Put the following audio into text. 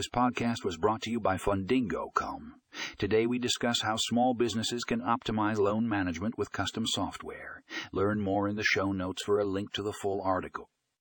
This podcast was brought to you by Fundingo.com. Today we discuss how small businesses can optimize loan management with custom software. Learn more in the show notes for a link to the full article.